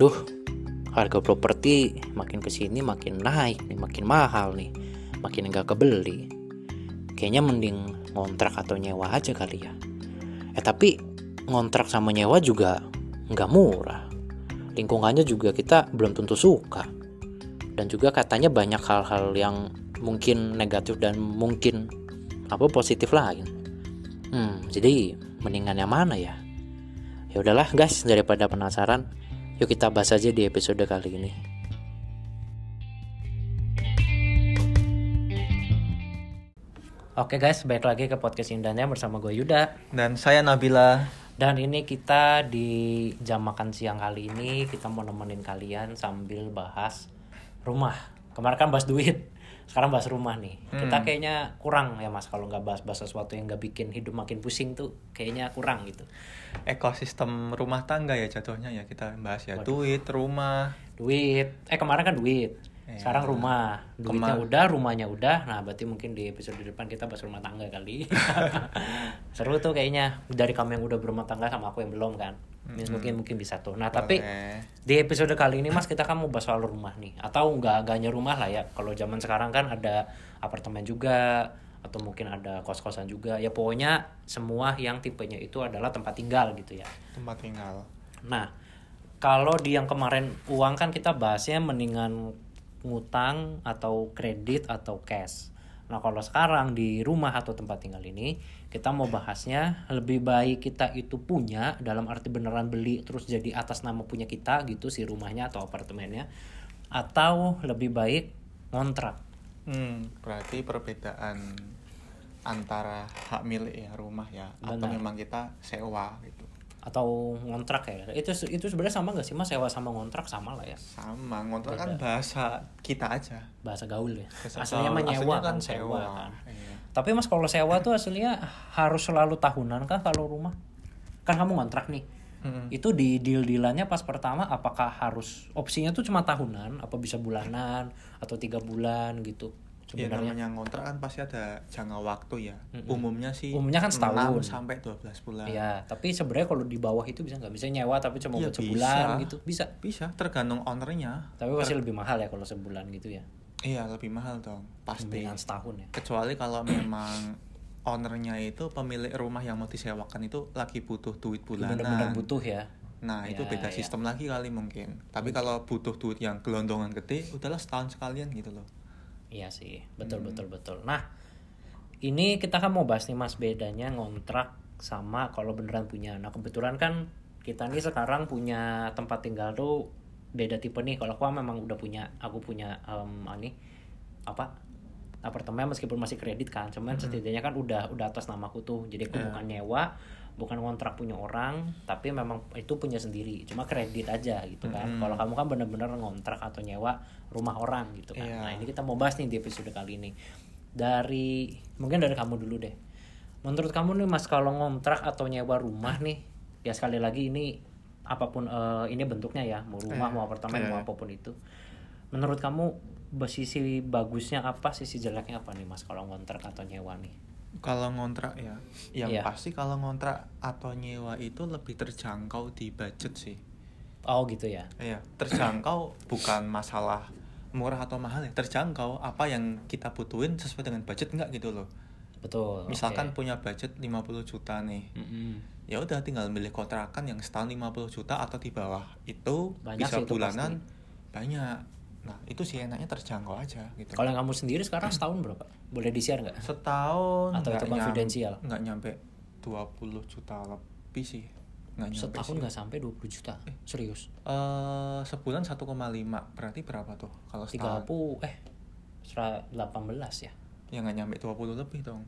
aduh harga properti makin ke sini makin naik nih makin mahal nih makin nggak kebeli. Kayaknya mending ngontrak atau nyewa aja kali ya. Eh tapi ngontrak sama nyewa juga nggak murah. Lingkungannya juga kita belum tentu suka. Dan juga katanya banyak hal-hal yang mungkin negatif dan mungkin apa positif lain. Hmm jadi mendingan yang mana ya? Ya udahlah guys daripada penasaran Yuk kita bahas aja di episode kali ini. Oke guys, balik lagi ke podcast Indahnya bersama gue Yuda. Dan saya Nabila. Dan ini kita di jam makan siang kali ini Kita mau nemenin kalian sambil bahas rumah. Kemarin kan bahas duit Sekarang bahas rumah nih. Kita kayaknya kurang ya mas Kalau nggak bahas-bahas sesuatu yang nggak bikin hidup makin pusing tuh Kayaknya kurang gitu. Ekosistem rumah tangga ya jatuhnya ya kita bahas ya. Duit, rumah. Duit. Eh kemarin kan duit. Iya. sekarang rumah. Duitnya Kemar- udah rumahnya udah. Nah berarti mungkin di episode depan kita bahas rumah tangga kali. Seru tuh kayaknya. Dari kamu yang udah berumah tangga sama aku yang belum kan mungkin mungkin bisa tuh. Nah tapi di episode kali ini mas kita kan mau bahas soal rumah nih. Atau nggak hanya rumah lah ya. Kalau zaman sekarang kan ada apartemen juga atau mungkin ada kos-kosan juga. Ya pokoknya semua yang tipenya itu adalah tempat tinggal gitu ya. Tempat tinggal. Nah, kalau di yang kemarin uang kan kita bahasnya mendingan ngutang atau kredit atau cash. Nah, kalau sekarang di rumah atau tempat tinggal ini kita mau bahasnya lebih baik kita itu punya dalam arti beneran beli terus jadi atas nama punya kita gitu si rumahnya atau apartemennya atau lebih baik ngontrak. Hmm, berarti perbedaan antara hak milik ya rumah ya atau Benar. memang kita sewa gitu. Atau ngontrak ya. Itu itu sebenarnya sama gak sih mas? Sewa sama ngontrak sama lah ya. Sama ngontrak kan bahasa kita aja. Bahasa gaul ya. Bahasa aslinya menyewa kan kan sewa sewa. kan. Iya. Tapi mas kalau sewa tuh aslinya harus selalu tahunan kah kalau rumah kan kamu ngontrak nih Mm-mm. itu di deal dealannya pas pertama apakah harus opsinya tuh cuma tahunan apa bisa bulanan atau tiga bulan gitu Ya sebenarnya namanya ngontrak kan pasti ada jangka waktu ya. Umumnya sih Umumnya kan setahun. 6 sampai 12 bulan. Iya, tapi sebenarnya kalau di bawah itu bisa nggak bisa nyewa tapi cuma Iya, buat sebulan bisa. gitu bisa. Bisa tergantung ownernya. Tapi pasti lebih mahal ya kalau sebulan gitu ya. Iya, lebih mahal dong. Pasti. Dengan setahun ya. Kecuali kalau memang ownernya itu pemilik rumah yang mau disewakan itu lagi butuh duit bulanan. Bener-bener butuh ya. Nah, itu Ya, beda ya. sistem lagi kali mungkin. Tapi kalau butuh duit yang gelondongan gede, udahlah setahun sekalian gitu loh. Iya sih, betul betul betul. Nah, ini kita kan mau bahas nih mas bedanya ngontrak sama kalau beneran punya. Nah kebetulan kan kita nih sekarang punya tempat tinggal tuh beda tipe nih. Kalau aku memang udah punya, aku punya em, ini apa apartemen meskipun masih kredit kan, cuman setidaknya kan udah udah atas namaku tuh. Jadi aku bukan nyewa, bukan kontrak punya orang, tapi memang itu punya sendiri. Cuma kredit aja gitu kan. Kalau kamu kan bener-bener ngontrak atau nyewa rumah orang gitu kan. Iya. Nah ini kita mau bahas nih di episode kali ini. Dari mungkin dari kamu dulu deh. Menurut kamu nih mas kalau ngontrak atau nyewa rumah nih, ya sekali lagi ini apa pun eh, ini bentuknya ya, mau rumah, Iya. mau apartemen, Iya. mau apa pun itu. Menurut kamu sisi bagusnya apa, sisi jeleknya apa nih mas kalau ngontrak atau nyewa nih? Kalau ngontrak ya, yang Iya. pasti kalau ngontrak atau nyewa itu lebih terjangkau di budget sih. Oh gitu ya. Iya, terjangkau bukan masalah murah atau mahal ya, terjangkau apa yang kita butuhin sesuai dengan budget enggak gitu loh. Betul. Misalkan oke. punya budget 50 juta nih. Mm-mm. Ya udah tinggal milih kontrakan yang setahun 50 juta atau di bawah. Itu Banyak bisa itu bulanan banyak. Nah, itu sih enaknya terjangkau aja gitu. Kalau yang kamu sendiri sekarang setahun berapa? Boleh di share nggak? setahun Atau itu konfidensial? nggak nyampe 20 juta lebih sih. Nggak nyampe Setahun nggak sampai 20 juta. Serius. Eh, sebulan 1,5 berarti berapa tuh kalau setahun? 30 eh sera- 18 ya. Ya nggak nyampe 20 lebih dong.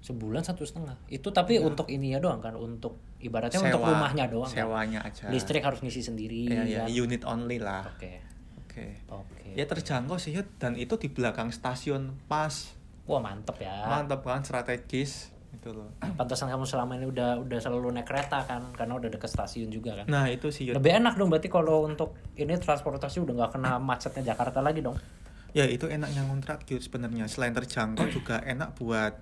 Sebulan satu setengah. Itu tapi untuk ini ya doang kan untuk ibaratnya untuk Sewa- rumahnya doang. kan? Sewanya aja. Listrik harus ngisi sendiri. Ya, ya, kan? unit only lah. Oke. Oke. Oke. Ya terjangkau sih ya, dan itu di belakang stasiun pas. Wah mantep ya. Mantap kan strategis itu loh. Pantasan kamu selama ini udah udah selalu naik kereta kan karena udah deket stasiun juga kan. Nah, itu sih Yud. Lebih enak dong berarti kalau untuk ini transportasi udah nggak kena macetnya Jakarta lagi dong. Ya itu enaknya kontrak Yud sebenarnya. Selain terjangkau juga enak buat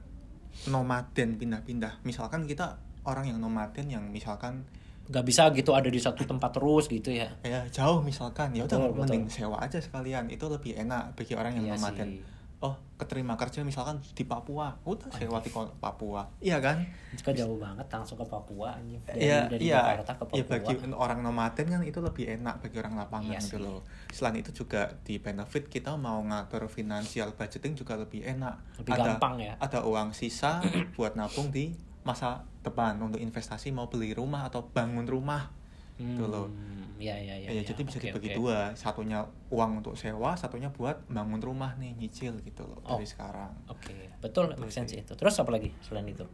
nomaden pindah-pindah. Misalkan kita orang yang nomaden yang misalkan nggak bisa gitu ada di satu tempat terus gitu ya ya jauh misalkan ya udah mending betul. sewa aja sekalian itu lebih enak bagi orang yang Iya nomaden sih. Oh keterima kerja misalkan di Papua udah sewa di ko- Papua iya kan itu kan jauh banget langsung ke Papua dari, Iya, dari iya, Jakarta ke Papua iya bagi orang nomaden kan itu lebih enak bagi orang lapangan Iya gitu sih. loh. Selain itu juga di benefit kita mau ngatur financial budgeting juga lebih enak. Lebih gampang ya. Ada uang sisa buat nabung di masa depan untuk investasi mau beli rumah atau bangun rumah. Gitu loh. Ya ya ya, Ya, ya. jadi bisa Oke, dibagi oke. dua, satunya uang untuk sewa, satunya buat bangun rumah nih nyicil gitu loh Oh. dari sekarang. oke betul make sense itu terus apa lagi selain itu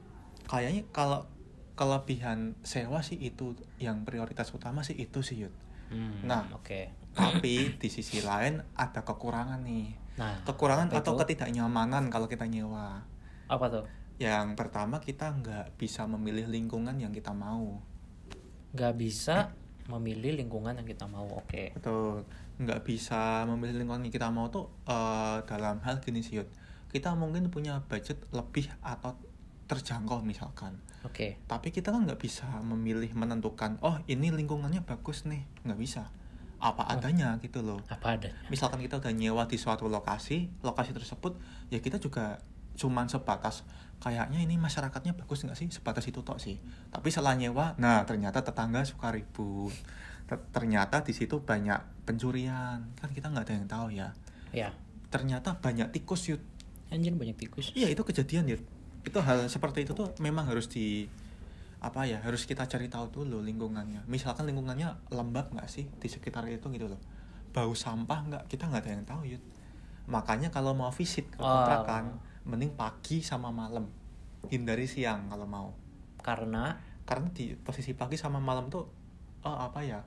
Kayaknya kalau kelebihan sewa sih itu yang prioritas utama sih itu sih Yud. Hmm, Nah. oke Tapi di sisi lain ada kekurangan nih. nah Kekurangan atau itu? ketidaknyamanan kalau kita nyewa. apa tuh Yang pertama kita nggak bisa memilih lingkungan yang kita mau. nggak bisa memilih lingkungan yang kita mau oke Betul. Nggak bisa memilih lingkungan yang kita mau tuh eh, dalam hal gini sih Yud. Kita mungkin punya budget lebih atau terjangkau misalkan. oke Tapi kita kan nggak bisa memilih menentukan, oh ini lingkungannya bagus nih. Nggak bisa. Apa adanya gitu loh. apa ada misalkan kita udah nyewa di suatu lokasi lokasi tersebut ya kita juga cuman sebatas kayaknya ini masyarakatnya bagus nggak sih? Sebatas itu tok sih. Tapi setelah nyewa nah ternyata tetangga suka ribut. Ter- ternyata di situ banyak pencurian. Kan kita nggak ada yang tahu ya. Ya ternyata banyak tikus yud. Anjir banyak tikus. Iya itu kejadian yud. Itu hal seperti itu tuh memang harus di apa ya harus kita cari tahu dulu lingkungannya. Misalkan lingkungannya lembab nggak sih di sekitar itu gitu loh? Bau sampah nggak? Kita nggak ada yang tahu yud. Makanya kalau mau visit ke Oh. Mending pagi sama malam. Hindari siang kalau mau. Karena? Karena di posisi pagi sama malam tuh oh, apa ya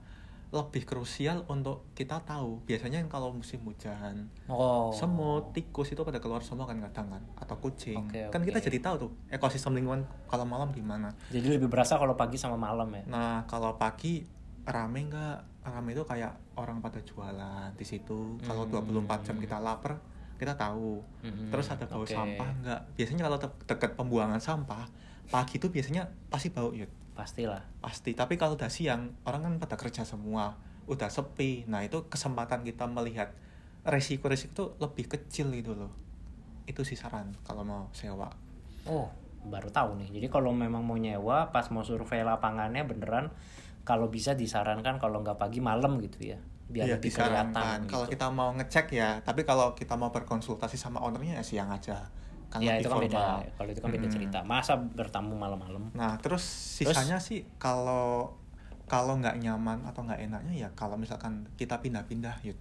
lebih krusial untuk kita tahu. Biasanya kan kalau musim hujan oh. semut tikus itu pada keluar semua kan kadang kan atau kucing. Oke, kan kita jadi tahu tuh ekosistem lingkungan kalau malam gimana. Jadi lebih berasa kalau pagi sama malam ya? Nah kalau pagi rame nggak? Rame itu kayak orang pada jualan di situ. Kalau Hmm. 24 jam kita lapar kita tahu. Hmm, terus ada bau oke. sampah nggak? Biasanya kalau te- deket pembuangan sampah pagi itu biasanya pasti bau yud. Pastilah. Pasti. Tapi kalau udah siang orang kan pada kerja semua udah sepi. Nah itu kesempatan kita melihat resiko-resiko itu lebih kecil gitu loh. Itu sih saran kalau mau sewa. Oh, baru tahu nih. Jadi kalau memang mau nyewa, pas mau survei lapangannya beneran, kalau bisa disarankan kalau nggak pagi malam gitu ya, biar Iya, lebih kelihatan. kalau gitu. kita mau ngecek ya tapi kalau kita mau berkonsultasi sama ownernya ya siang aja kan ya itu kan beda. Kalau itu kan beda Mm-mm. cerita. Masa bertamu malam-malam? nah terus sisanya sih kalau kalau nggak nyaman atau nggak enaknya ya kalau misalkan kita pindah-pindah yud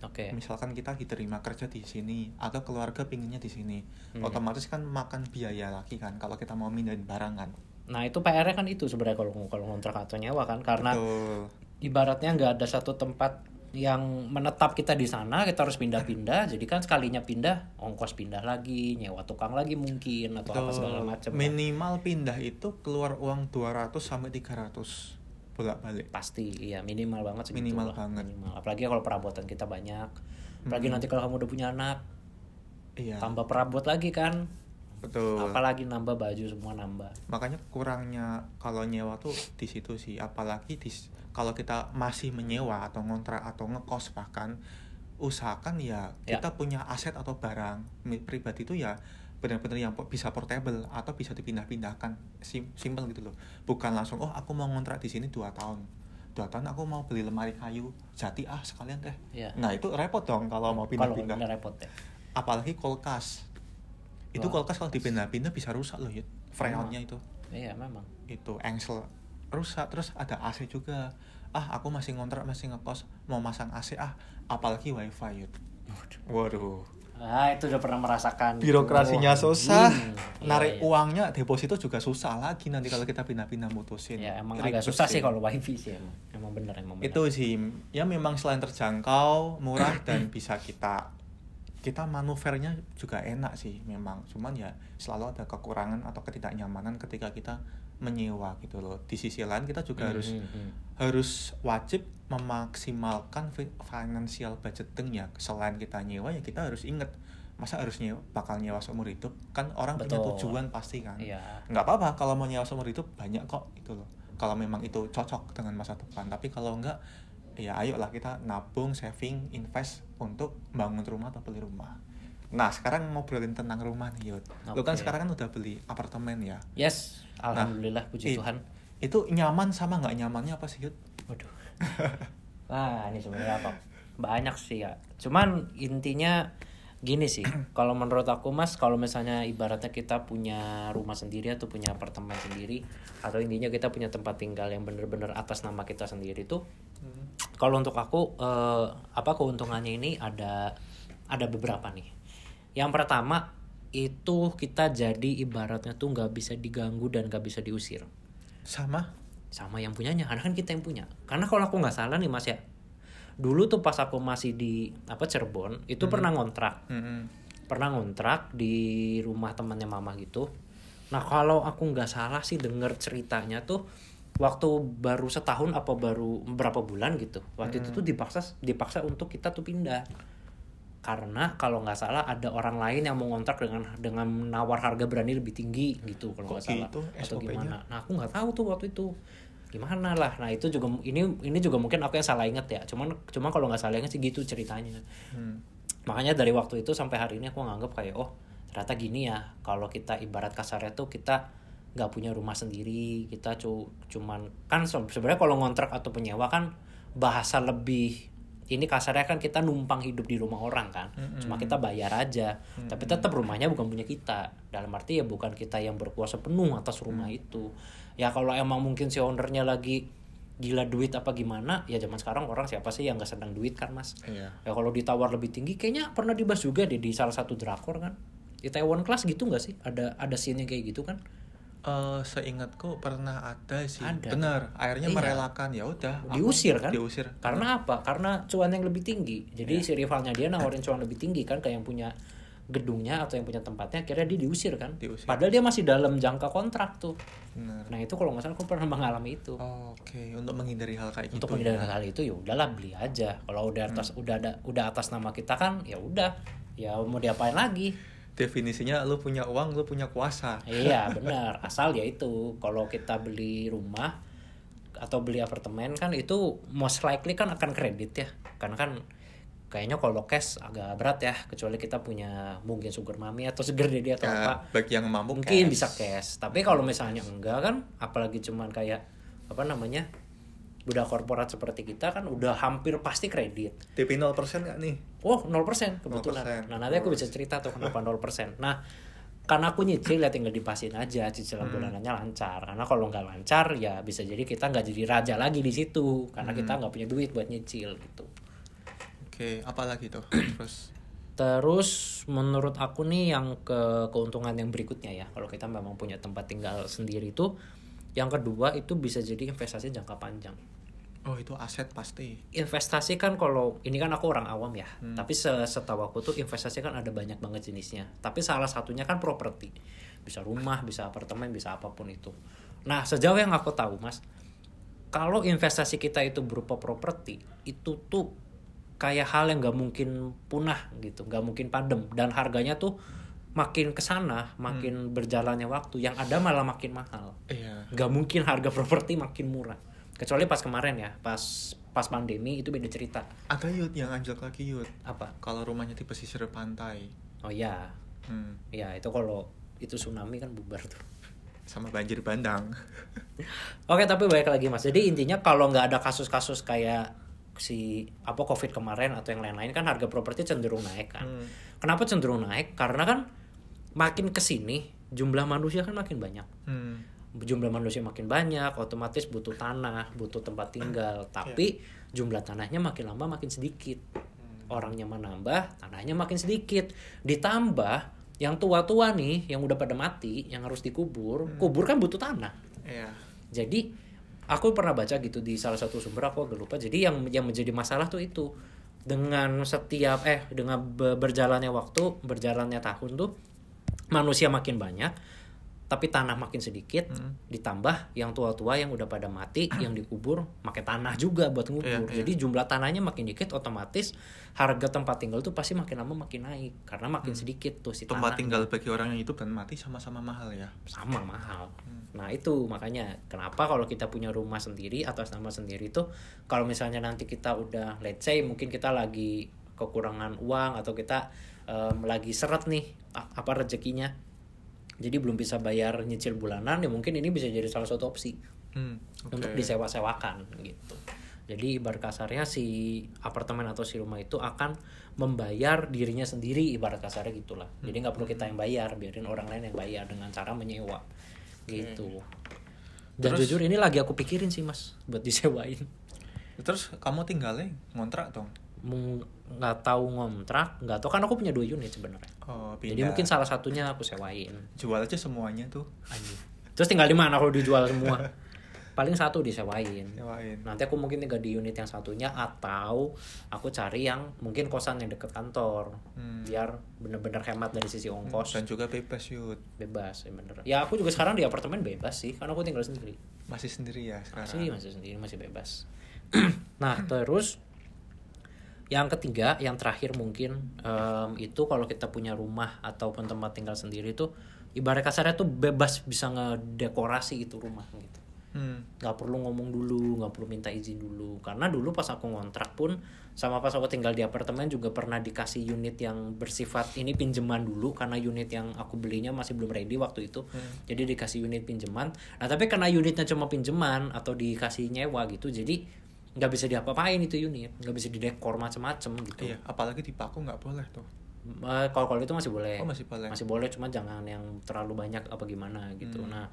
Oke. misalkan kita diterima kerja di sini atau keluarga pinginnya di sini Hmm. otomatis kan makan biaya lagi kan kalau kita mau mindahin barang kan Nah itu PR-nya kan itu sebenarnya kalau kalau ngontrak atau nyewa kan, karena betul ibaratnya nggak ada satu tempat yang menetap kita di sana, kita harus pindah-pindah. Jadi kan sekalinya pindah, ongkos pindah lagi, nyewa tukang lagi mungkin atau apa segala macam. kan. minimal pindah itu keluar uang 200 sampai 300 bolak-balik pasti iya minimal banget segitu Minimal lah, banget. minimal. apalagi kalau perabotan kita banyak apalagi Mm-mm. nanti kalau kamu udah punya anak iya tambah perabot lagi kan betul apalagi nambah baju semua nambah makanya kurangnya kalau nyewa tuh di situ sih apalagi di kalau kita masih menyewa atau ngontrak atau ngekos bahkan usahakan ya Ya. kita punya aset atau barang pribadi itu ya benar-benar yang bisa portable atau bisa dipindah-pindahkan. Sim simple gitu loh. Bukan langsung oh aku mau ngontrak di sini dua tahun. Dua tahun aku mau beli lemari kayu jati ah sekalian deh. Ya. Nah itu repot dong kalau mau pindah-pindah. repot ya. Apalagi kulkas. Itu Wah. kulkas kalau dipindah-pindah bisa rusak loh ya freonnya itu. Iya memang. Itu engsel rusak terus ada AC juga. Ah aku masih ngontrak masih ngekos mau masang AC ah apalagi wifi yud. Waduh. Ah itu udah pernah merasakan. Birokrasinya Wah, susah. Hmm. Iya, narik iya. uangnya deposito juga susah lagi nanti kalau kita pindah-pindah mutusin. Ya emang Ribet agak susah sih. kalau wifi sih emang. Emang bener emang bener. itu sih ya memang selain terjangkau murah dan bisa kita kita manuvernya juga enak sih memang. Cuman ya selalu ada kekurangan atau ketidaknyamanan ketika kita menyewa gitu loh. Di sisi lain kita juga harus Hmm, hmm, hmm. harus wajib memaksimalkan fi- financial budgeting ya. Selain kita nyewa ya kita harus inget masa harus nyewa bakal nyewa seumur hidup? Kan orang punya Betul. tujuan pasti kan. Iya. Nggak apa-apa kalau mau nyewa seumur hidup banyak kok itu loh. Kalau memang itu cocok dengan masa depan. Tapi kalau enggak ya ayolah kita nabung saving invest untuk bangun rumah atau beli rumah nah sekarang ngobrolin tentang rumah nih Yud lu kan Oke. sekarang kan udah beli apartemen ya yes alhamdulillah puji i- Tuhan itu nyaman sama nggak nyamannya apa sih Yud Waduh. Wah, ini sebenarnya apa? Banyak sih ya. Cuman intinya gini sih. Kalau menurut aku Mas, kalau misalnya ibaratnya kita punya rumah sendiri atau punya apartemen sendiri atau intinya kita punya tempat tinggal yang bener-bener atas nama kita sendiri tuh kalau untuk aku eh, apa keuntungannya ini ada ada beberapa nih. Yang pertama itu kita jadi ibaratnya tuh nggak bisa diganggu dan nggak bisa diusir. Sama? Sama yang punyanya karena kan kita yang punya. Karena kalau aku nggak salah nih mas ya dulu tuh pas aku masih di apa Cirebon itu pernah ngontrak. Mm-mm. pernah ngontrak di rumah temannya mama gitu. Nah kalau aku nggak salah sih denger ceritanya tuh waktu baru setahun apa baru berapa bulan gitu waktu itu tuh dipaksa dipaksa untuk kita tuh pindah karena kalau nggak salah ada orang lain yang mau ngontrak dengan dengan menawar harga berani lebih tinggi gitu kalau nggak salah. gitu atau SOP-nya? gimana. Nah aku nggak tahu tuh waktu itu. Gimana lah. Nah itu juga ini ini juga mungkin aku yang salah inget ya. Cuman cuma kalau nggak salah inget sih gitu ceritanya. Hmm. makanya dari waktu itu sampai hari ini aku nganggap kayak oh ternyata gini ya. Kalau kita ibarat kasarnya tuh kita nggak punya rumah sendiri kita cu cuman kan se- sebenarnya kalau ngontrak atau penyewa kan bahasa lebih ini kasarnya kan kita numpang hidup di rumah orang kan. Cuma kita bayar aja. Tapi tetap rumahnya bukan punya kita. Dalam arti ya bukan kita yang berkuasa penuh atas rumah itu. Ya kalau emang mungkin si ownernya lagi gila duit apa gimana ya zaman sekarang orang siapa sih yang nggak senang duit kan mas? Iya. ya kalau ditawar lebih tinggi kayaknya pernah dibahas juga deh di salah satu drakor kan? Di Taiwan Class gitu nggak sih? Ada ada scene yang kayak gitu kan Eh, seingatku pernah ada sih. Ada. Bener. Akhirnya Iya. merelakan ya udah. diusir kan Diusir. karena apa karena cuan yang lebih tinggi jadi Iya. si rivalnya dia nawarin cuan lebih tinggi kan kayak yang punya gedungnya atau yang punya tempatnya akhirnya dia diusir kan Diusir. padahal dia masih dalam jangka kontrak tuh Bener. nah itu kalau nggak salah aku pernah mengalami itu Oke, untuk menghindari hal kayak untuk gitu. menghindari ya. hal itu ya udahlah beli aja kalau udah atas udah ada udah atas nama kita kan ya udah ya mau diapain lagi Definisinya lu punya uang, lu punya kuasa. iya benar asal ya itu kalau kita beli rumah atau beli apartemen kan itu most likely kan akan kredit ya karena kan kayaknya kalau cash agak berat ya kecuali kita punya mungkin sugar mami atau sugar daddy atau apa Ya, bagi yang mampu mungkin cash. bisa cash tapi kalau misalnya enggak kan apalagi cuman kayak apa namanya budak korporat seperti kita kan udah hampir pasti kredit DP 0% nggak nih? Oh 0% kebetulan. 0%. Nah nanti aku bisa cerita tuh kenapa 0%. Nah karena aku nyicil ya tinggal dipasin aja cicilan bulanannya lancar. Karena kalau nggak lancar ya bisa jadi kita nggak jadi raja lagi di situ karena kita nggak punya duit buat nyicil gitu. Oke, apalagi tuh? Terus Terus menurut aku nih yang ke keuntungan yang berikutnya ya kalau kita memang punya tempat tinggal sendiri itu yang kedua itu bisa jadi investasi jangka panjang. oh itu aset pasti. investasi kan kalau ini kan aku orang awam ya tapi se- setahu aku tuh investasi kan ada banyak banget jenisnya. Tapi salah satunya kan properti. Bisa rumah bisa apartemen bisa apa pun itu. Nah sejauh yang aku tahu mas kalau investasi kita itu berupa properti itu tuh kayak hal yang nggak mungkin punah gitu nggak mungkin padam dan harganya tuh makin ke sana makin berjalannya waktu yang ada malah makin mahal Iya. nggak mungkin harga properti makin murah kecuali pas kemarin ya pas pas pandemi itu beda cerita Ada yud yang anjlok lagi yud. apa Kalau rumahnya di pesisir pantai. oh ya Hmm. ya itu kalau itu tsunami kan bubar tuh Sama banjir bandang. oke tapi baik lagi mas jadi intinya kalau nggak ada kasus-kasus kayak si apa covid kemarin atau yang lain-lain kan harga properti cenderung naik kan Hmm. kenapa cenderung naik karena kan makin ke sini jumlah manusia kan makin banyak. Hmm. jumlah manusia makin banyak otomatis butuh tanah butuh tempat tinggal. Tapi jumlah tanahnya makin lama makin sedikit. Orangnya menambah tanahnya makin sedikit. Ditambah yang tua-tua nih yang udah pada mati yang harus dikubur kubur kan butuh tanah. Iya. jadi aku pernah baca gitu di salah satu sumber aku agak lupa. Jadi yang yang menjadi masalah tuh itu. Dengan setiap eh dengan be- berjalannya waktu berjalannya tahun tuh manusia makin banyak tapi tanah makin sedikit Hmm. ditambah yang tua-tua yang udah pada mati yang dikubur pakai tanah juga buat ngubur Iya, iya. jadi jumlah tanahnya makin dikit otomatis harga tempat tinggal tuh pasti makin lama makin naik karena makin sedikit tuh si Hmm. tempat tanah tinggal bagi orang yang hidup dan mati sama-sama mahal ya sama mahal. Hmm. Nah itu makanya kenapa kalau kita punya rumah sendiri atas nama sendiri tuh kalau misalnya nanti kita udah let's say mungkin kita lagi kekurangan uang atau kita em, lagi seret nih apa rezekinya jadi belum bisa bayar nyicil bulanan ya mungkin ini bisa jadi salah satu opsi hmm, untuk oke. disewa-sewakan gitu. Jadi ibarat kasarnya si apartemen atau si rumah itu akan membayar dirinya sendiri ibarat kasarnya gitulah. Jadi nggak perlu kita yang bayar, biarin orang lain yang bayar dengan cara menyewa gitu. Dan Terus- jujur ini lagi aku pikirin sih mas buat disewain. terus kamu tinggalnya ngontrak dong nggak tahu ngontrak, nggak tahu kan aku punya dua unit sebenarnya. oh, Jadi mungkin salah satunya aku sewain. jual aja semuanya tuh Anjing. Terus tinggal di mana kalau dijual semua? Paling satu disewain. nyewain Nanti aku mungkin tinggal di unit yang satunya atau aku cari yang mungkin kosan yang deket kantor. Hmm. Biar bener-bener hemat dari sisi ongkos. dan juga bebas yud Bebas, ya bener. Ya aku juga sekarang di apartemen bebas sih, karena aku tinggal sendiri. masih sendiri ya sekarang Masih masih sendiri, masih bebas. nah, terus yang ketiga, yang terakhir mungkin em, itu kalau kita punya rumah ataupun tempat tinggal sendiri tuh ibarat kasarnya tuh bebas bisa ngedekorasi itu rumah gitu. Hmm. nggak perlu ngomong dulu nggak perlu minta izin dulu. Karena dulu pas aku ngontrak pun sama pas aku tinggal di apartemen juga pernah dikasih unit yang bersifat ini pinjaman dulu karena unit yang aku belinya masih belum ready waktu itu. Jadi dikasih unit pinjaman nah tapi karena unitnya cuma pinjaman atau dikasih nyewa gitu jadi nggak bisa diapa-apain itu unit nggak bisa didekor macem-macem gitu. Iya apalagi di paku nggak boleh tuh. Eh, kalau kalau itu masih boleh. Oh, masih boleh. masih boleh cuma jangan yang terlalu banyak apa gimana gitu. Hmm. nah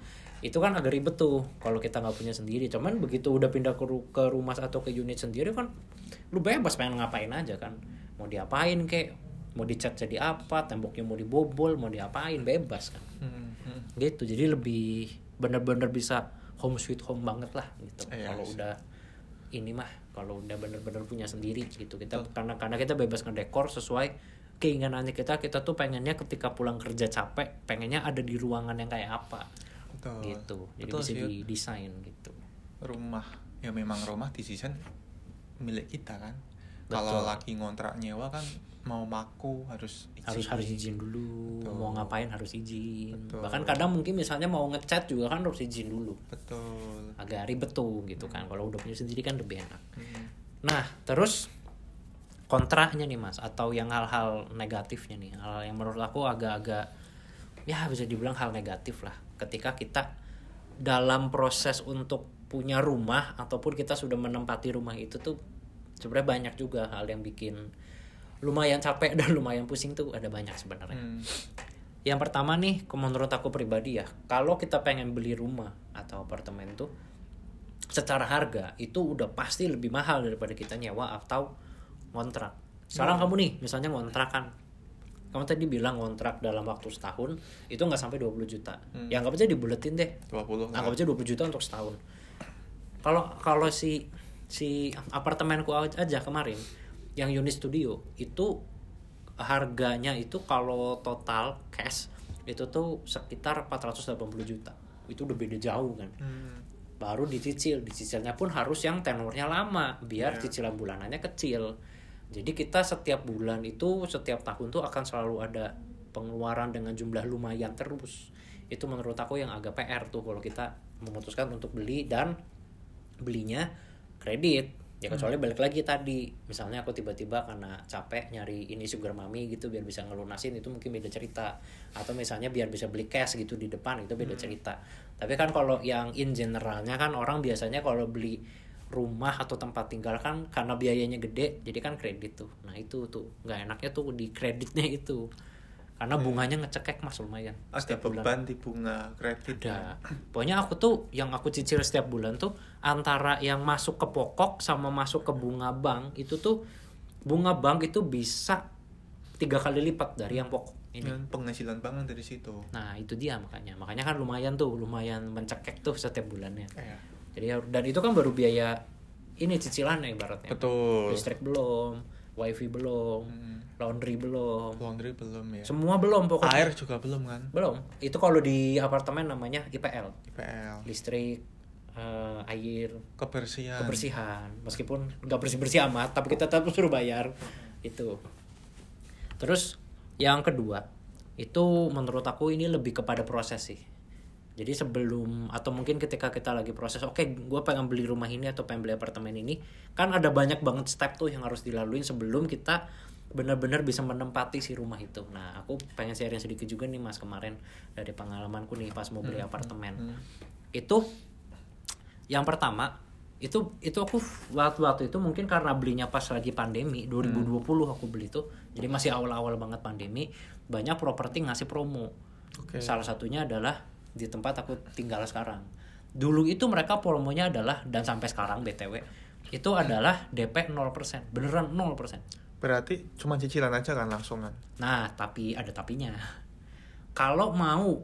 itu kan agak ribet tuh kalau kita nggak punya sendiri. Cuman begitu udah pindah ke ru- ke rumah atau ke unit sendiri kan lu bebas pengen ngapain aja kan. Mau diapain kek? Mau dicat jadi apa? Temboknya mau dibobol mau diapain? Bebas kan. Hmm. Hmm. gitu. Jadi lebih bener-bener bisa home sweet home banget lah gitu. Iya, kalau udah ini mah kalau udah bener-bener punya sendiri gitu. Kita karena karena kita bebas ngedekor sesuai keinginannya kita kita tuh pengennya ketika pulang kerja capek pengennya ada di ruangan yang kayak apa. Betul. Gitu. Jadi betul bisa sih Yud. didesain gitu. Rumah ya memang rumah desain milik kita kan. Betul. kalau lagi ngontrak nyewa kan mau maku harus izin. harus harus izin dulu Betul. mau ngapain harus izin Betul. bahkan kadang mungkin misalnya mau ngecat juga kan harus izin dulu betul agak ribet tuh gitu kan kalau udah punya sendiri kan lebih enak Hmm. Nah, terus kontraknya nih Mas atau yang hal-hal negatifnya nih, hal yang menurut aku agak-agak ya bisa dibilang hal negatif lah ketika kita dalam proses untuk punya rumah ataupun kita sudah menempati rumah itu tuh sebenarnya banyak juga hal yang bikin lumayan capek dan lumayan pusing tuh ada banyak sebenarnya. Hmm. Yang pertama nih, menurut aku pribadi ya, kalau kita pengen beli rumah atau apartemen tuh, secara harga itu udah pasti lebih mahal daripada kita nyewa atau ngontrak. Sekarang kamu nih, misalnya ngontrak kan, kamu tadi bilang ngontrak dalam waktu setahun itu nggak sampai 20 juta. Ya anggap aja dibuletin deh. 20 lah. Anggap aja 20 juta untuk setahun. Kalau kalau si si apartemenku aja kemarin yang unit studio itu harganya itu kalau total cash itu tuh sekitar 480 juta. Itu udah beda jauh kan. Hmm. Baru dicicil, dicicilnya pun harus yang tenornya lama biar Iya. cicilan bulanannya kecil. Jadi kita setiap bulan itu setiap tahun tuh akan selalu ada pengeluaran dengan jumlah lumayan terus. Itu menurut aku yang agak PR tuh kalau kita memutuskan untuk beli dan belinya kredit. Ya kecuali balik lagi tadi, misalnya aku tiba-tiba karena capek nyari ini sugar mami gitu biar bisa ngelunasin itu mungkin beda cerita. Atau misalnya biar bisa beli cash gitu di depan itu beda cerita. Tapi kan kalau yang in generalnya kan orang biasanya kalau beli rumah atau tempat tinggal kan karena biayanya gede jadi kan kredit tuh. Nah itu tuh nggak enaknya tuh di kreditnya itu. Karena bunganya ngecekek mas lumayan. ada setiap bulan. beban di bunga kredit. Ada. Pokoknya aku tuh yang aku cicil setiap bulan tuh antara yang masuk ke pokok sama masuk ke bunga bank itu tuh bunga bank itu bisa tiga kali lipat dari yang pokok ini. Dan penghasilan bank dari situ. Nah itu dia makanya. Makanya kan lumayan tuh lumayan mencekek tuh setiap bulannya. Iya. jadi dan itu kan baru biaya ini cicilan ibaratnya. Betul. Listrik belum wifi belum. Hmm. Laundry belum. Laundry belum ya. Semua belum pokoknya. Air juga belum kan? Belum. Itu kalau di apartemen namanya IPL IPL listrik eh, air. Kebersihan. Kebersihan. Meskipun nggak bersih bersih amat tapi kita tetap suruh bayar. Itu. Terus yang kedua itu menurut aku ini lebih kepada proses sih. Jadi sebelum atau mungkin ketika kita lagi proses oke gue pengen beli rumah ini atau pengen beli apartemen ini kan ada banyak banget step tuh yang harus dilaluin sebelum kita benar-benar bisa menempati si rumah itu. Nah aku pengen sharing sedikit juga nih mas kemarin dari pengalamanku nih pas mau beli apartemen. Hmm. itu yang pertama itu itu aku waktu waktu itu mungkin karena belinya pas lagi pandemi 2020 aku beli itu jadi masih awal-awal banget pandemi banyak properti ngasih promo. Oke. salah satunya adalah di tempat aku tinggal sekarang. Dulu itu mereka promonya adalah dan sampai sekarang btw itu adalah DP 0% beneran 0% berarti cuma cicilan aja kan langsungan Nah, tapi ada tapinya. Kalau mau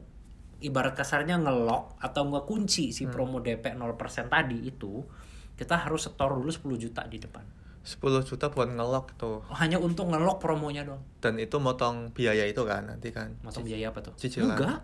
ibarat kasarnya ngelok atau ngekunci si promo DP 0% tadi itu, kita harus setor dulu 10 juta di depan. 10 juta buat ngelok tuh Hanya untuk ngelok promonya doang. dan itu motong biaya itu kan nanti kan Masuk biaya apa tuh? Cicilan. Enggak.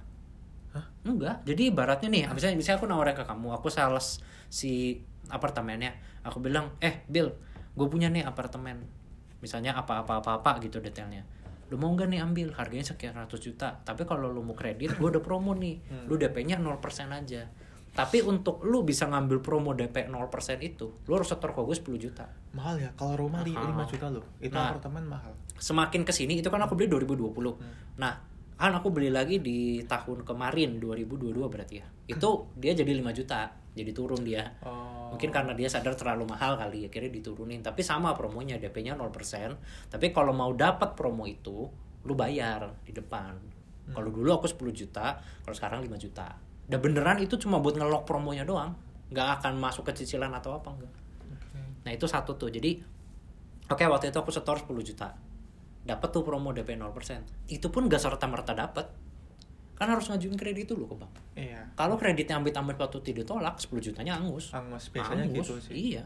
Enggak. Jadi ibaratnya nih, misalnya, misalnya aku nawarin ke kamu, aku sales si apartemennya. Aku bilang, eh Bill, gue punya nih apartemen. Misalnya apa-apa-apa-apa gitu detailnya. Lu mau nggak nih ambil? Harganya sekian ratus juta. Tapi kalau lu mau kredit, gue udah promo nih. Lu DP-nya 0% aja. Tapi untuk lu bisa ngambil promo DP 0% itu, lu harus setor ke gue 10 juta. mahal ya kalau rumah li- Mahal. 5 juta loh itu Nah. apartemen mahal semakin ke sini itu kan aku beli 2020 nah kan aku beli lagi di tahun kemarin 2022 berarti ya itu dia jadi 5 juta jadi turun dia oh mungkin karena dia sadar terlalu mahal kali akhirnya diturunin tapi sama promonya DP-nya 0% tapi kalau mau dapat promo itu lu bayar di depan kalau dulu aku 10 juta kalau sekarang 5 juta dan beneran itu cuma buat ngelok promonya doang nggak akan masuk ke cicilan atau apa enggak Oke. Nah itu satu tuh. Jadi oke waktu itu aku setor 10 juta. Dapat tuh promo DP 0%. Itu pun gak serta merta dapat. Kan harus ngajuin kredit dulu ke bank. iya Kalau kreditnya amit-amit waktu tidak ditolak 10 jutanya angus. Angus, biasanya Angus, gitu sih. Iya.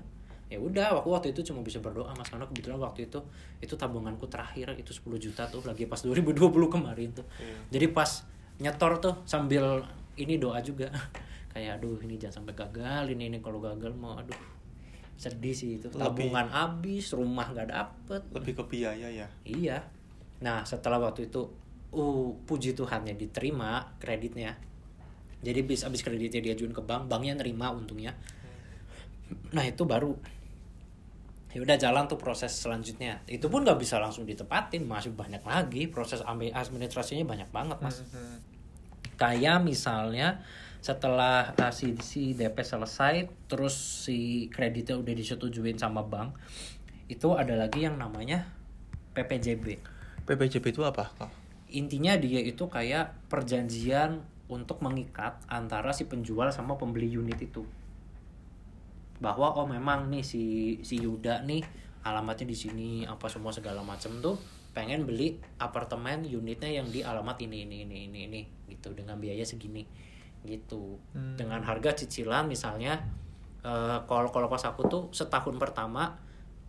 Ya udah, aku waktu itu cuma bisa berdoa Mas karena kebetulan waktu itu itu tabunganku terakhir itu 10 juta tuh lagi pas 2020 kemarin tuh. Iya. Jadi pas nyetor tuh sambil ini doa juga. Kayak aduh ini jangan sampai gagal, ini ini kalau gagal mau aduh sedih sih itu Lebih- tabungan habis rumah nggak dapet lebih ke biaya ya iya nah setelah waktu itu uh puji Tuhannya diterima kreditnya. Jadi bis abis kreditnya diajuin ke bank banknya nerima untungnya. Nah itu baru. Ya udah jalan tuh proses selanjutnya. Itu pun nggak bisa langsung ditepatin masih banyak lagi proses ambil administrasinya banyak banget mas. Mhm. kayak misalnya setelah uh, si, si DP selesai terus si kreditnya udah disetujuin sama bank itu ada lagi yang namanya PPJB PPJB itu apa kak intinya dia itu kayak perjanjian untuk mengikat antara si penjual sama pembeli unit itu bahwa oh memang nih si si Yuda nih alamatnya di sini apa semua segala macam tuh pengen beli apartemen unitnya yang di alamat ini ini ini ini ini gitu dengan biaya segini gitu Hmm. dengan harga cicilan misalnya eh, kalau kalau pas aku tuh setahun pertama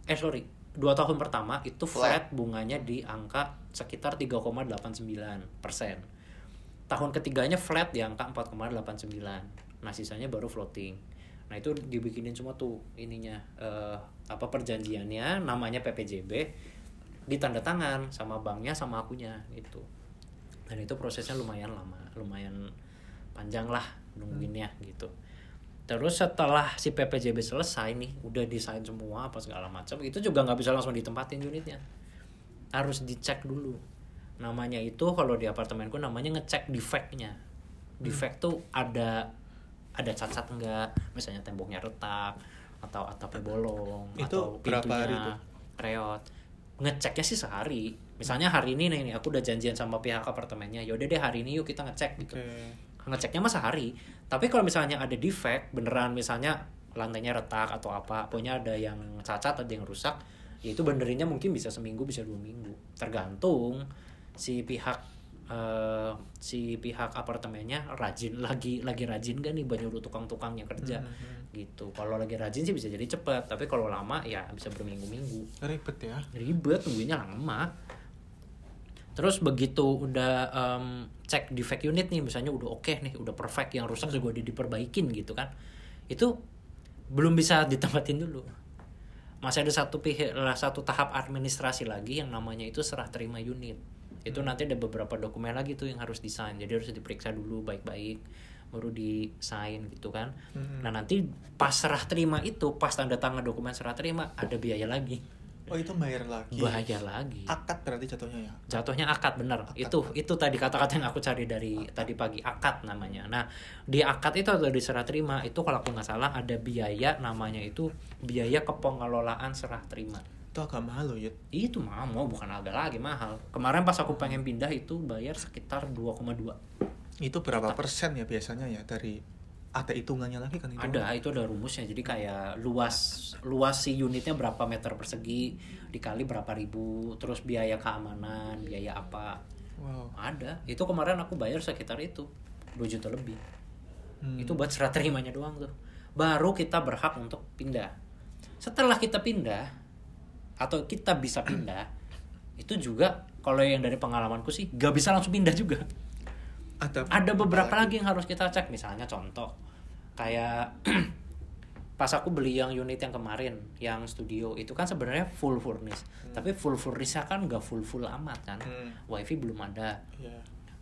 eh sorry dua tahun pertama itu flat. bunganya di angka sekitar 3,89 persen. Tahun ketiganya flat di angka 4,89 nah sisanya baru floating. Nah itu dibikinin semua tuh ininya eh, apa perjanjiannya namanya PPJB ditanda tangan sama banknya sama akunya gitu. Dan itu prosesnya lumayan lama lumayan panjang lah nungguinnya gitu terus setelah si PPJB selesai nih udah desain semua apa segala macam itu juga nggak bisa langsung ditempatin unitnya. Harus dicek dulu. Namanya itu kalau di apartemenku namanya ngecek defectnya. Defect tuh ada ada cacat enggak misalnya temboknya retak atau atapnya bolong Itu atau berapa hari pintunya tuh? reot. Ngeceknya sih sehari. Misalnya hari ini nih, aku udah janjian sama pihak apartemennya yaudah deh hari ini yuk kita ngecek gitu. Oke. Ngeceknya mah sehari. Tapi kalau misalnya ada defect beneran misalnya lantainya retak atau apa pokoknya ada yang cacat ada yang rusak ya itu benerinnya mungkin bisa seminggu bisa dua minggu. Tergantung si pihak eh, si pihak apartemennya rajin lagi lagi rajin gak nih banyak tukang-tukangnya kerja? Mhm. gitu. Kalau lagi rajin sih bisa jadi cepet tapi kalau lama ya bisa berminggu-minggu. Ribet ya? Ribet tunggunya lama terus begitu udah em, cek defect unit nih misalnya udah oke nih udah perfect yang rusak juga udah diperbaikin gitu kan itu belum bisa ditempatin dulu. Masih ada satu pihak lah satu tahap administrasi lagi yang namanya itu serah terima unit. Itu nanti ada beberapa dokumen lagi tuh yang harus desain jadi harus diperiksa dulu baik-baik baru desain gitu kan. Mhm. nah nanti pas serah terima itu pas tanda tangan dokumen serah terima ada biaya lagi oh itu bayar lagi. Bahaya lagi. Akad berarti jatuhnya ya? Jatuhnya akad bener. Akad. itu itu tadi kata-kata yang aku cari dari tadi pagi akad namanya. Nah di akad itu atau di serah terima. Itu kalau aku nggak salah ada biaya namanya itu biaya kepengelolaan serah terima. Itu agak mahal loh Yud. Itu mah mau bukan agak lagi mahal. Kemarin pas aku pengen pindah itu bayar sekitar 2,2 itu berapa persen ya biasanya ya dari ada hitungannya lagi kan itu? Ada itu ada rumusnya. Jadi kayak luas luas si unitnya berapa meter persegi dikali berapa ribu terus biaya keamanan biaya apa. Wow. Ada. Itu kemarin aku bayar sekitar itu 2 juta lebih. Hmm. itu buat serah terimanya doang tuh. Baru kita berhak untuk pindah. Setelah kita pindah atau kita bisa pindah itu juga kalau yang dari pengalamanku sih gak bisa langsung pindah juga ada ada beberapa lagi yang harus kita cek. Misalnya contoh kayak pas aku beli yang unit yang kemarin yang studio itu kan sebenarnya full furnish. Tapi full furnishnya kan gak full full amat kan. Hmm. wifi belum ada. Ya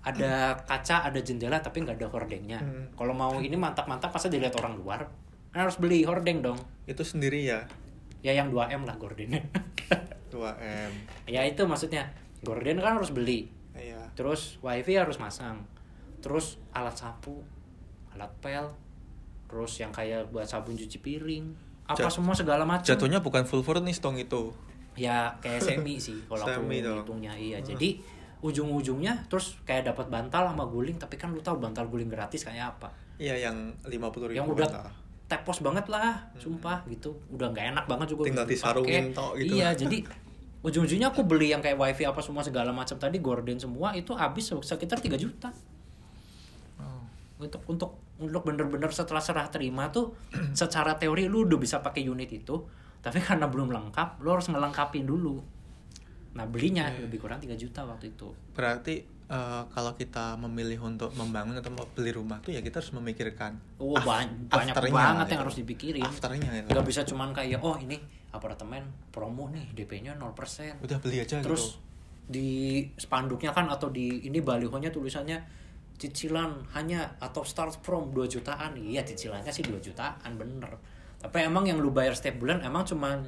ada kaca ada jendela tapi nggak ada hordengnya. Hmm. kalau mau ini mantap-mantap pasti dilihat orang luar. Kan harus beli hordeng dong. Itu sendiri ya? Ya yang 2M lah gordennya 2M ya itu maksudnya. Gorden kan harus beli. Iya. Terus wifi harus masang terus alat sapu alat pel terus yang kayak buat sabun cuci piring apa Jat- semua segala macam. jatuhnya bukan full furnish dong itu. Ya kayak semi sih kalau aku hitungnya iya. Hmm. jadi ujung-ujungnya terus kayak dapat bantal sama guling tapi kan lu tahu bantal guling gratis kayak apa? Iya yang 50 ribu yang udah tepos banget lah sumpah gitu. Udah nggak enak banget juga Tinggal disarungin tok gitu. iya jadi ujung-ujungnya aku beli yang kayak wifi apa semua segala macam. Tadi gorden semua itu habis sekitar 3 juta. Untuk untuk untuk bener-bener setelah serah terima tuh secara teori lu udah bisa pakai unit itu tapi karena belum lengkap lu harus ngelengkapin dulu nah belinya Iya. lebih kurang 3 juta waktu itu berarti eh, kalau kita memilih untuk membangun atau beli rumah tuh ya kita harus memikirkan oh af- ba- banyak banget gitu. yang harus dipikirin afternya gitu. nggak bisa cuman kayak oh ini apartemen promo nih DP-nya 0% udah beli aja terus gitu di spanduknya kan atau di ini balihonya tulisannya cicilan hanya atau start from 2 jutaan iya cicilannya sih 2 jutaan bener tapi emang yang lu bayar setiap bulan emang cuman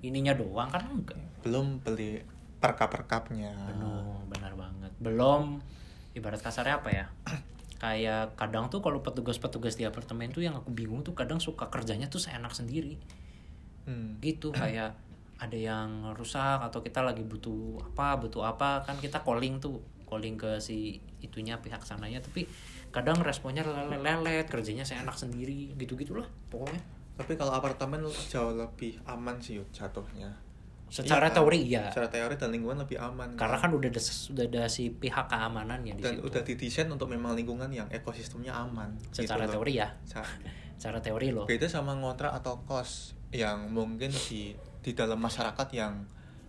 ininya doang kan enggak belum beli perkap perkapnya Benar, benar banget. Belum ibarat kasarnya apa ya? Kayak kadang tuh kalau petugas-petugas di apartemen tuh yang aku bingung tuh kadang suka kerjanya tuh seenak sendiri. Hmm. Gitu kayak ada yang rusak atau kita lagi butuh apa, butuh apa kan kita calling tuh, calling ke si itunya pihak sananya tapi kadang responnya lelet-lelet, kerjanya seenak sendiri, gitu-gitulah pokoknya. tapi kalau apartemen jauh lebih aman sih Yud, jatuhnya Secara Iya kan? teori iya. secara teori dan lingkungan lebih aman Karena kan udah ada sudah ada si pihak keamanannya di dan situ. udah didesain untuk memang lingkungan yang ekosistemnya aman Secara gitu loh. teori ya. Sa- Secara teori loh. beda sama ngontrak atau kos yang mungkin di di dalam masyarakat yang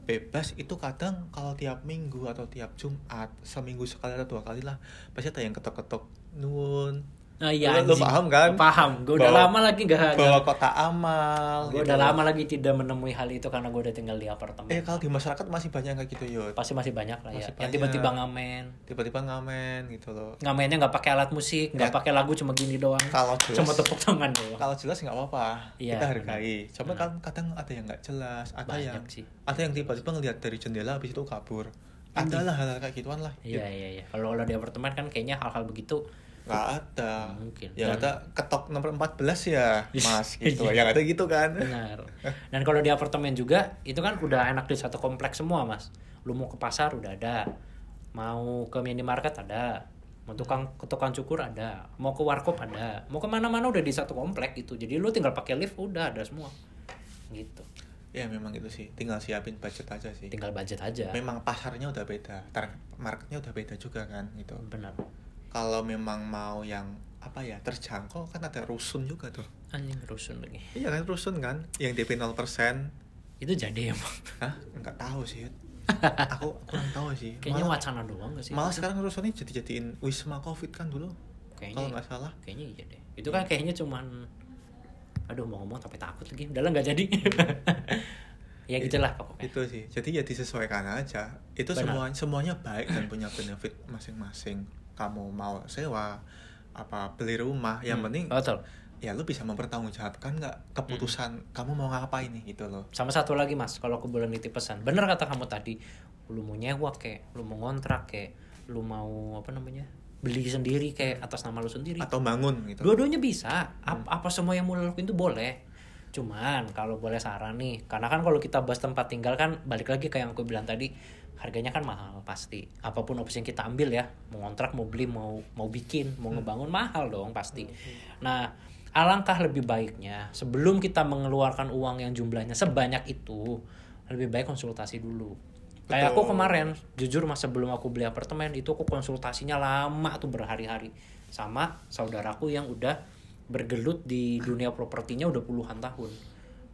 bebas itu kadang kalau tiap minggu atau tiap Jumat seminggu sekali atau dua kali lah pasti ada yang ketok-ketok nuwun Nah, iya, Lu- lu paham kan? Paham. Gue udah lama lagi gak. bawa kota amal Gue gitu. udah lama lagi tidak menemui hal itu karena gue udah tinggal di apartemen. eh kalau di masyarakat masih banyak kayak gitu yud Pasti masih banyak lah ya. Masih Yang banyak. tiba-tiba ngamen. tiba-tiba ngamen gitu loh Ngamennya nggak pakai alat musik, nggak pakai lagu cuma gini doang. kalau jelas Cuma tepuk tangan doang. kalau jelas nggak apa-apa Iya, kita hargai coba kan kadang ada yang nggak jelas ada Banyak yang sih. ada yang tiba-tiba ngelihat dari jendela habis itu kabur ada lah hal-hal kayak gituan lah Iya iya iya. Kalau kalau di apartemen kan kayaknya hal-hal begitu nggak ada. Mungkin. Dan- ada ketok nomor 14 ya mas gitu. Iya. yang ada gitu kan. Benar. Dan kalau di apartemen juga itu kan udah enak di satu kompleks semua mas. Lu mau ke pasar udah ada, mau ke minimarket ada, mau tukang ke tukang cukur ada, mau ke warkop ada, mau ke mana-mana udah di satu komplek gitu. Jadi lu tinggal pakai lift udah ada semua, gitu. ya memang itu sih. Tinggal siapin budget aja sih. Tinggal budget aja. Memang pasarnya udah beda. Target marketnya udah beda juga kan gitu. Benar kalau memang mau yang apa ya terjangkau kan ada rusun juga tuh. Anjing rusun lagi. Iya kan rusun kan? Yang DP 0% itu jadi emang. Hah? nggak tahu sih. Aku kurang tahu sih. Kayaknya malah, wacana doang gak sih? malah sekarang rusun ini jadi jadiin wisma covid kan dulu kalau nggak salah. Kayaknya iya deh. Itu kan kayaknya cuman aduh mau ngomong tapi takut lagi. Udah lah nggak jadi. Ya gitulah pokoknya. itu sih. Jadi ya disesuaikan aja. Itu Benar. semua semuanya baik dan punya benefit masing-masing kamu mau sewa apa beli rumah yang Hmm, penting betul. ya lu bisa mempertanggungjawabkan nggak keputusan Hmm. kamu mau ngapain nih gitu loh. Sama satu lagi mas kalau aku boleh nitip pesan. Bener kata kamu tadi lu mau nyewa kayak lu mau ngontrak kayak lu mau apa namanya beli sendiri kayak atas nama lu sendiri. Atau bangun gitu. Dua-duanya bisa. Ap- apa semua yang mau lu lakuin itu boleh. Cuman kalau boleh saran nih karena kan kalau kita bahas tempat tinggal kan balik lagi kayak yang aku bilang tadi harganya kan mahal pasti. Apa pun opsi yang kita ambil ya mau ngontrak mau beli mau mau bikin mau ngebangun mahal dong pasti. Nah alangkah lebih baiknya sebelum kita mengeluarkan uang yang jumlahnya sebanyak itu lebih baik konsultasi dulu. Kayak aku Betul. kemarin jujur mas sebelum aku beli apartemen itu aku konsultasinya lama tuh berhari-hari. Sama saudaraku yang udah bergelut di dunia propertinya udah puluhan tahun.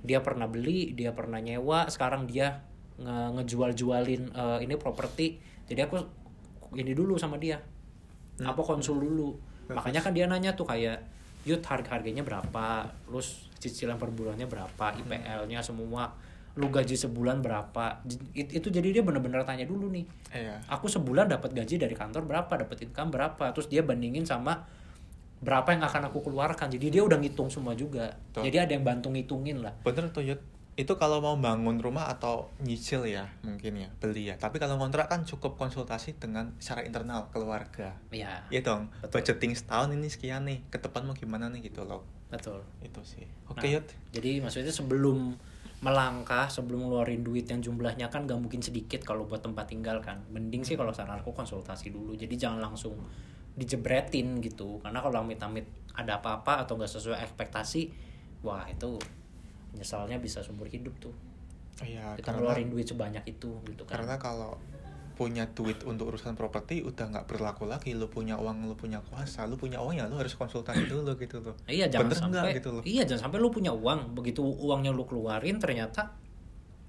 Dia pernah beli dia pernah nyewa sekarang dia nge- ngejual-jualin eh, ini properti. Jadi aku ini dulu sama dia. Apa konsul dulu. Makanya kan dia nanya tuh kayak yud harga harganya berapa? Terus cicilan per bulannya berapa? IPL-nya semua. Lu gaji sebulan berapa? It- itu jadi dia bener-bener tanya dulu nih. Iya. Aku sebulan dapat gaji dari kantor berapa? Dapat income berapa? Terus dia bandingin sama berapa yang akan aku keluarkan. Jadi dia udah ngitung semua juga. Betul. jadi ada yang bantu ngitungin lah. Bener tuh Yud itu kalau mau bangun rumah atau nyicil ya mungkin ya beli ya. Tapi kalau kontrak kan cukup konsultasi dengan secara internal keluarga. Ya Iya dong. Betul. budgeting setahun ini sekian nih ke depan mau gimana nih gitu loh. Betul. Itu sih. Oke Nah, Yud. jadi maksudnya sebelum melangkah sebelum ngeluarin duit yang jumlahnya kan gak mungkin sedikit kalau buat tempat tinggal kan. Mending sih kalau saran aku konsultasi dulu. Jadi jangan langsung dijebretin gitu. Karena kalau amit-amit ada apa-apa atau gak sesuai ekspektasi wah itu nyesalnya bisa seumur hidup tuh. Iya kita karena ngeluarin duit sebanyak itu gitu kan. karena kalau punya duit untuk urusan properti udah nggak berlaku lagi. Lu punya uang lu punya kuasa lu punya uang ya lu harus konsultasi dulu gitu loh. Iya jangan Bener sampai gitu loh? iya jangan sampai lu punya uang. Begitu uangnya lu keluarin ternyata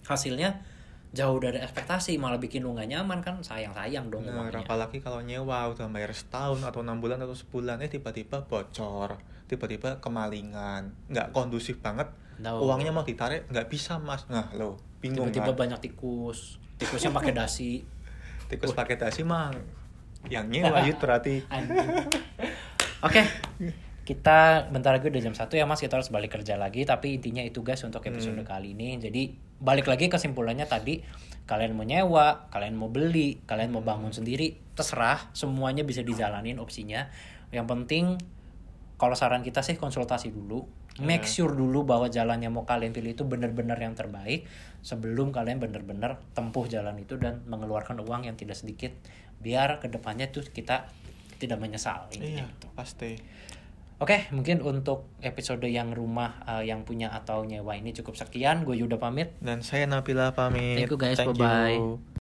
hasilnya jauh dari ekspektasi malah bikin lu nggak nyaman kan. Sayang sayang dong Nah, uangnya. apalagi kalau nyewa udah bayar setahun atau enam bulan atau sebulan eh tiba-tiba bocor, tiba-tiba kemalingan, nggak kondusif banget. No. Uangnya mau ditarik nggak bisa mas, nah lo bingung tiba-tiba kan? banyak tikus. Tikusnya pakai dasi. Tikus pakai dasi mang, yang nyewa yut berarti. Anjing. oke. Kita bentar lagi udah jam satu ya mas. Kita harus balik kerja lagi. Tapi intinya itu guys untuk episode Hmm. kali ini. Jadi balik lagi kesimpulannya tadi. Kalian mau nyewa kalian mau beli kalian mau bangun sendiri terserah. Semuanya bisa dijalanin opsinya. Yang penting kalau saran kita sih konsultasi dulu make Iya. sure dulu bahwa jalan yang mau kalian pilih itu benar-benar yang terbaik sebelum kalian benar-benar tempuh jalan itu dan mengeluarkan uang yang tidak sedikit biar ke depannya tuh kita tidak menyesal intinya Iya, gitu. pasti. Oke, mungkin untuk episode yang rumah eh, yang punya atau nyewa ini cukup sekian. Gue Yuda pamit. Dan saya Nabila pamit. Thank you, guys. Thank Bye-bye. you.